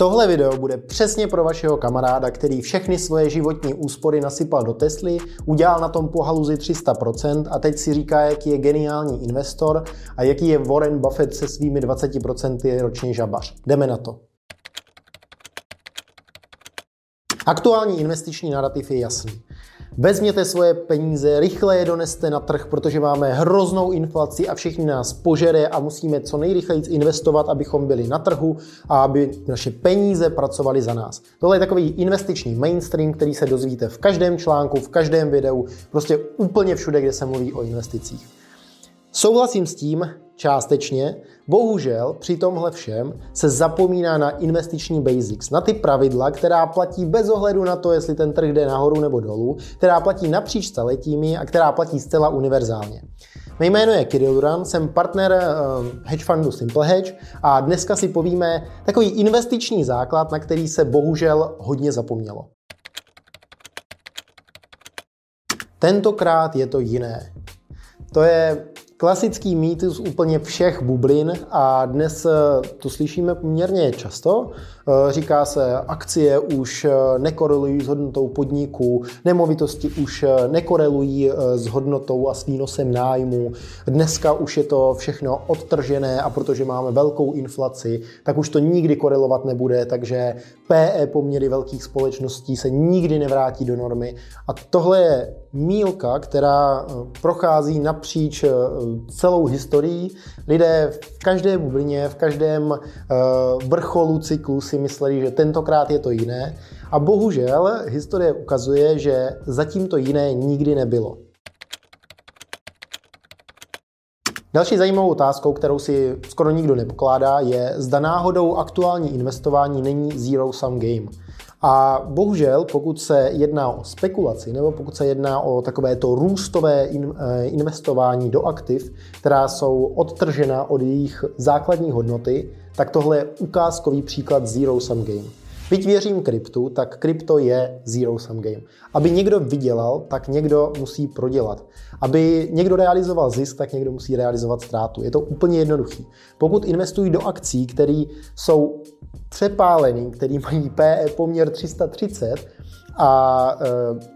Tohle video bude přesně pro vašeho kamaráda, který všechny svoje životní úspory nasypal do Tesly, udělal na tom po haluzi 300% a teď si říká, jaký je geniální investor a jaký je Warren Buffett se svými 20% ročně žabař. Jdeme na to. Aktuální investiční narrativ je jasný. Vezměte svoje peníze, rychle je doneste na trh, protože máme hroznou inflaci a všichni nás požere a musíme co nejrychleji investovat, abychom byli na trhu a aby naše peníze pracovaly za nás. Tohle je takový investiční mainstream, který se dozvíte v každém článku, v každém videu, prostě úplně všude, kde se mluví o investicích. Souhlasím s tím částečně, bohužel při tomhle všem se zapomíná na investiční basics, na ty pravidla, která platí bez ohledu na to, jestli ten trh jde nahoru nebo dolů, která platí napříč staletími a která platí zcela univerzálně. Mé jméno je Kirill Duran, jsem partner uh, hedge fundu Simple Hedge a dneska si povíme takový investiční základ, na který se bohužel hodně zapomnělo. Tentokrát je to jiné. To je klasický mýtus úplně všech bublin a dnes eh, to slyšíme poměrně často. Eh, říká se, akcie už eh, nekorelují s hodnotou podniku, nemovitosti už nekorelují s hodnotou a s výnosem nájmu. Dneska už je to všechno odtržené a protože máme velkou inflaci, tak už to nikdy korelovat nebude, takže PE poměry velkých společností se nikdy nevrátí do normy. A tohle je mílka, která prochází napříč celou historii. Lidé v každé bublině, v každém vrcholu cyklu si mysleli, že tentokrát je to jiné. A bohužel historie ukazuje, že zatím to jiné nikdy nebylo. Další zajímavou otázkou, kterou si skoro nikdo nepokládá, je, zda náhodou aktuální investování není zero sum game. A bohužel, pokud se jedná o spekulaci nebo pokud se jedná o takové to růstové eh, investování do aktiv, která jsou odtržena od jejich základní hodnoty, tak tohle je ukázkový příklad Zero Sum Game. Byť věřím kryptu, tak krypto je zero sum game. Aby někdo vydělal, tak někdo musí prodělat. Aby někdo realizoval zisk, tak někdo musí realizovat ztrátu. Je to úplně jednoduchý. Pokud investují do akcí, které jsou přepálený, který mají PE poměr 330 a e,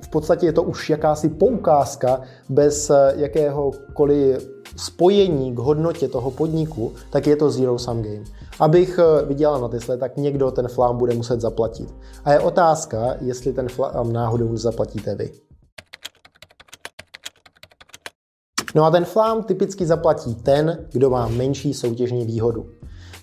v podstatě je to už jakási poukázka bez jakéhokoliv spojení k hodnotě toho podniku, tak je to zero sum game. Abych e, vydělal na Tesla, tak někdo ten flám bude muset zaplatit. A je otázka, jestli ten flám náhodou zaplatíte vy. No a ten flám typicky zaplatí ten, kdo má menší soutěžní výhodu.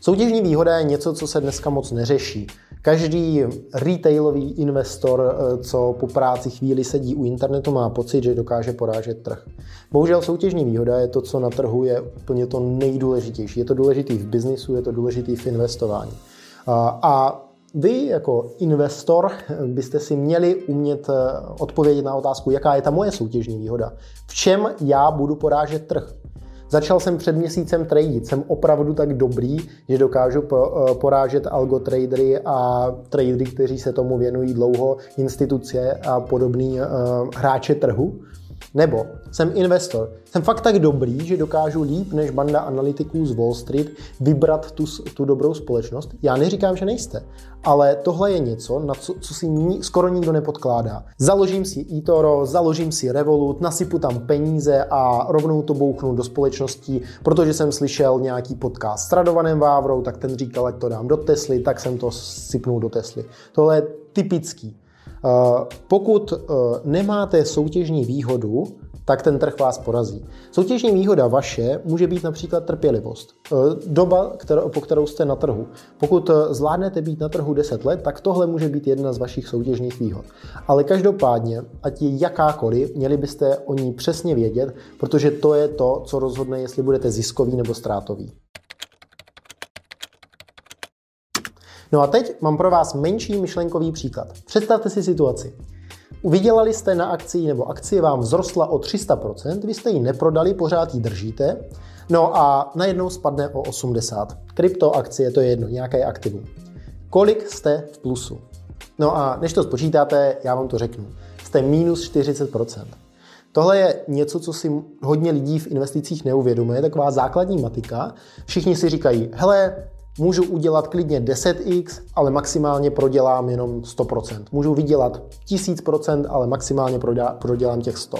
Soutěžní výhoda je něco, co se dneska moc neřeší. Každý retailový investor, eh, co po práci chvíli sedí u internetu, má pocit, že dokáže porážet trh. Bohužel soutěžní výhoda je to, co na trhu je úplně to nejdůležitější. Je to důležitý v biznisu, je to důležitý v investování. A vy jako investor byste si měli umět eh, odpovědět na otázku, jaká je ta moje soutěžní výhoda. V čem já budu porážet trh? Začal jsem před měsícem tradit. Jsem opravdu tak dobrý, že dokážu eh, porážet algotradery a tradery, kteří se tomu věnují dlouho, instituce a podobný uh, hráče trhu. Nebo jsem investor. Jsem fakt tak dobrý, že dokážu líp než banda analytiků z Wall Street vybrat tu, tu dobrou společnost. Já neříkám, že nejste, ale tohle je něco, na co, co si ní, skoro nikdo nepodkládá. Založím si eToro, založím si Revolut, nasypu tam peníze a rovnou to bouchnu do společností, protože jsem slyšel nějaký podcast s Radovanem Vávrou, tak ten říkal, ať to dám do Tesly, tak jsem to sypnul do Tesly. Tohle je typický. Eh, pokud eh, nemáte soutěžní výhodu, tak ten trh vás porazí. Soutěžní výhoda vaše může být například trpělivost. Eh, doba, kterou, po kterou jste na trhu. Pokud zvládnete být na trhu 10 let, tak tohle může být jedna z vašich soutěžních výhod. Ale každopádně, ať je jakákoliv, měli byste o ní přesně vědět, protože to je to, co rozhodne, jestli budete ziskový nebo ztrátový. No a teď mám pro vás menší myšlenkový příklad. Představte si situaci. Vydělali jste na akci nebo akcie vám vzrostla o 300%, vy jste ji neprodali, pořád ji držíte, no a najednou spadne o 80. Kryptoakcie to je jedno, nějaké aktivum. Kolik jste v plusu? No a než to spočítáte, já vám to řeknu. Jste minus 40%. Tohle je něco, co si hodně lidí v investicích neuvědomuje, taková základní matika. Všichni si říkají, hele, Můžu udělat klidně 10x, ale maximálně prodělám jenom 100%. Můžu vydělat 1000%, ale maximálně prodělám těch 100.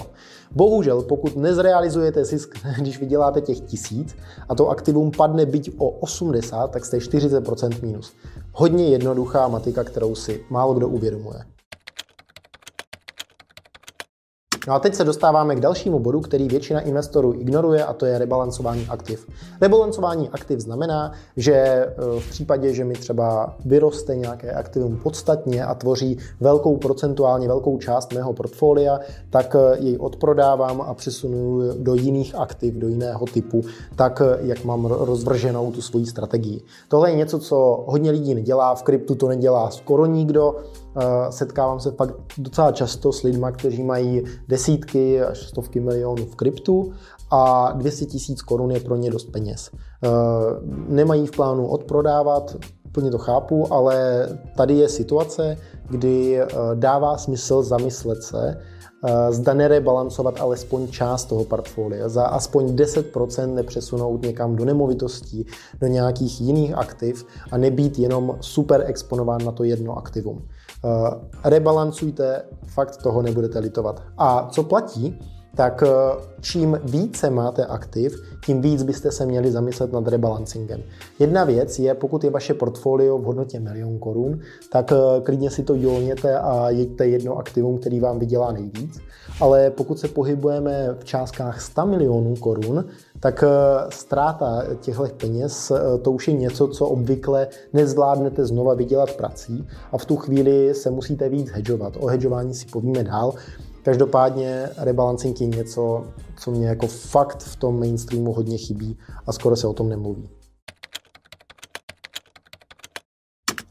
Bohužel, pokud nezrealizujete zisk, když vyděláte těch 1000 a to aktivum padne byť o 80, tak jste 40% minus. Hodně jednoduchá matika, kterou si málo kdo uvědomuje. No a teď se dostáváme k dalšímu bodu, který většina investorů ignoruje, a to je rebalancování aktiv. Rebalancování aktiv znamená, že e, v případě, že mi třeba vyroste nějaké aktivum podstatně a tvoří velkou procentuálně velkou část mého portfolia, tak e, jej odprodávám a přesunu do jiných aktiv, do jiného typu, tak e, jak mám rozvrženou tu svoji strategii. Tohle je něco, co hodně lidí nedělá, v kryptu to nedělá skoro nikdo, setkávám se fakt docela často s lidmi, kteří mají desítky až stovky milionů v kryptu a 200 tisíc korun je pro ně dost peněz. Nemají v plánu odprodávat, plně to chápu, ale tady je situace, kdy dává smysl zamyslet se, zda nerebalancovat alespoň část toho portfolia, za aspoň 10% nepřesunout někam do nemovitostí, do nějakých jiných aktiv a nebýt jenom super exponován na to jedno aktivum. Rebalancujte, fakt toho nebudete litovat. A co platí? Tak eh, čím více máte aktiv, tím víc byste se měli zamyslet nad rebalancingem. Jedna věc je, pokud je vaše portfolio v hodnotě milion korun, tak eh, klidně si to jolněte a jeďte jedno aktivum, který vám vydělá nejvíc. Ale pokud se pohybujeme v částkách 100 milionů korun, tak eh, ztráta těchto peněz to už je něco, co obvykle nezvládnete znova vydělat prací a v tu chvíli se musíte víc hedžovat. O hedžování si povíme dál. Každopádně rebalancing je něco, co mě jako fakt v tom mainstreamu hodně chybí a skoro se o tom nemluví.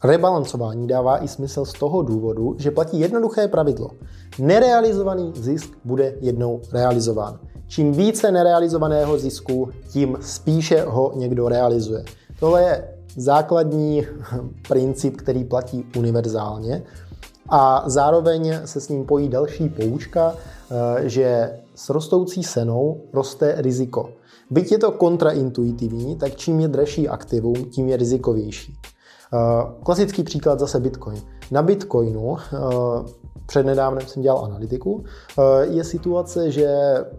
Rebalancování dává i smysl z toho důvodu, že platí jednoduché pravidlo. Nerealizovaný zisk bude jednou realizován. Čím více nerealizovaného zisku, tím spíše ho někdo realizuje. Tohle je základní princip, který platí univerzálně a zároveň se s ním pojí další poučka, eh, že s rostoucí senou roste riziko. Byť je to kontraintuitivní, tak čím je dražší aktivum, tím je rizikovější. Eh, klasický příklad zase Bitcoin. Na Bitcoinu eh, přednedávnem jsem dělal analytiku, je situace, že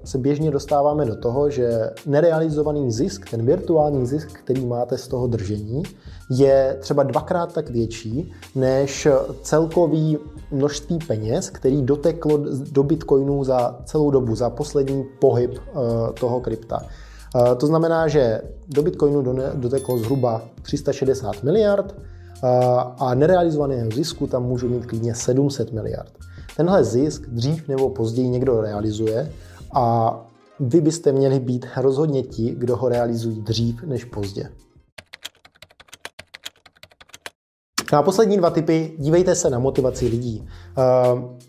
se běžně dostáváme do toho, že nerealizovaný zisk, ten virtuální zisk, který máte z toho držení, je třeba dvakrát tak větší než celkový množství peněz, který doteklo do Bitcoinu za celou dobu, za poslední pohyb eh, toho krypta. Eh, to znamená, že do Bitcoinu doteklo zhruba 360 miliard eh, a nerealizovaného zisku tam můžu mít klidně 700 miliard. Tenhle zisk dřív nebo později někdo realizuje a vy byste měli být rozhodně ti, kdo ho realizují dřív než pozdě. No a poslední dva typy, dívejte se na motivaci lidí. Eh,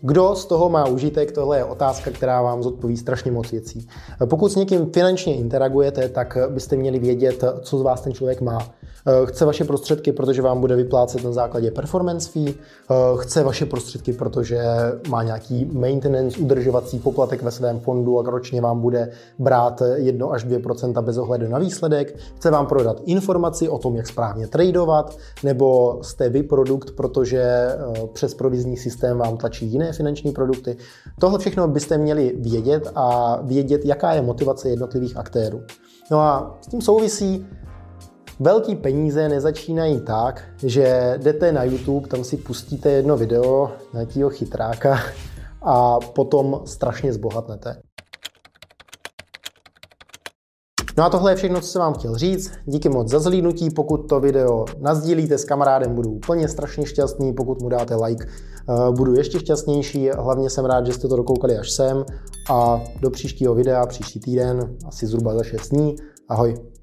kdo z toho má užitek, tohle je otázka, která vám zodpoví strašně moc věcí. Pokud s někým finančně interagujete, tak byste měli vědět, co z vás ten člověk má. Eh, chce vaše prostředky, protože vám bude vyplácet na základě performance fee, eh, chce vaše prostředky, protože má nějaký maintenance, udržovací poplatek ve svém fondu a ročně vám bude brát 1 až 2% bez ohledu na výsledek, chce vám prodat informaci o tom, jak správně tradovat, nebo jste vy produkt, protože eh, přes provizní systém vám tlačí jiné finanční produkty. Tohle všechno byste měli vědět a vědět, jaká je motivace jednotlivých aktérů. No a s tím souvisí Velký peníze nezačínají tak, že jdete na YouTube, tam si pustíte jedno video nějakého chytráka a potom strašně zbohatnete. No a tohle je všechno, co jsem vám chtěl říct. Díky moc za zhlídnutí. Pokud to video nazdílíte s kamarádem, budu úplně strašně šťastný. Pokud mu dáte like, eh, budu ještě šťastnější. Hlavně jsem rád, že jste to dokoukali až sem. A do příštího videa, příští týden, asi zhruba za 6 dní. Ahoj.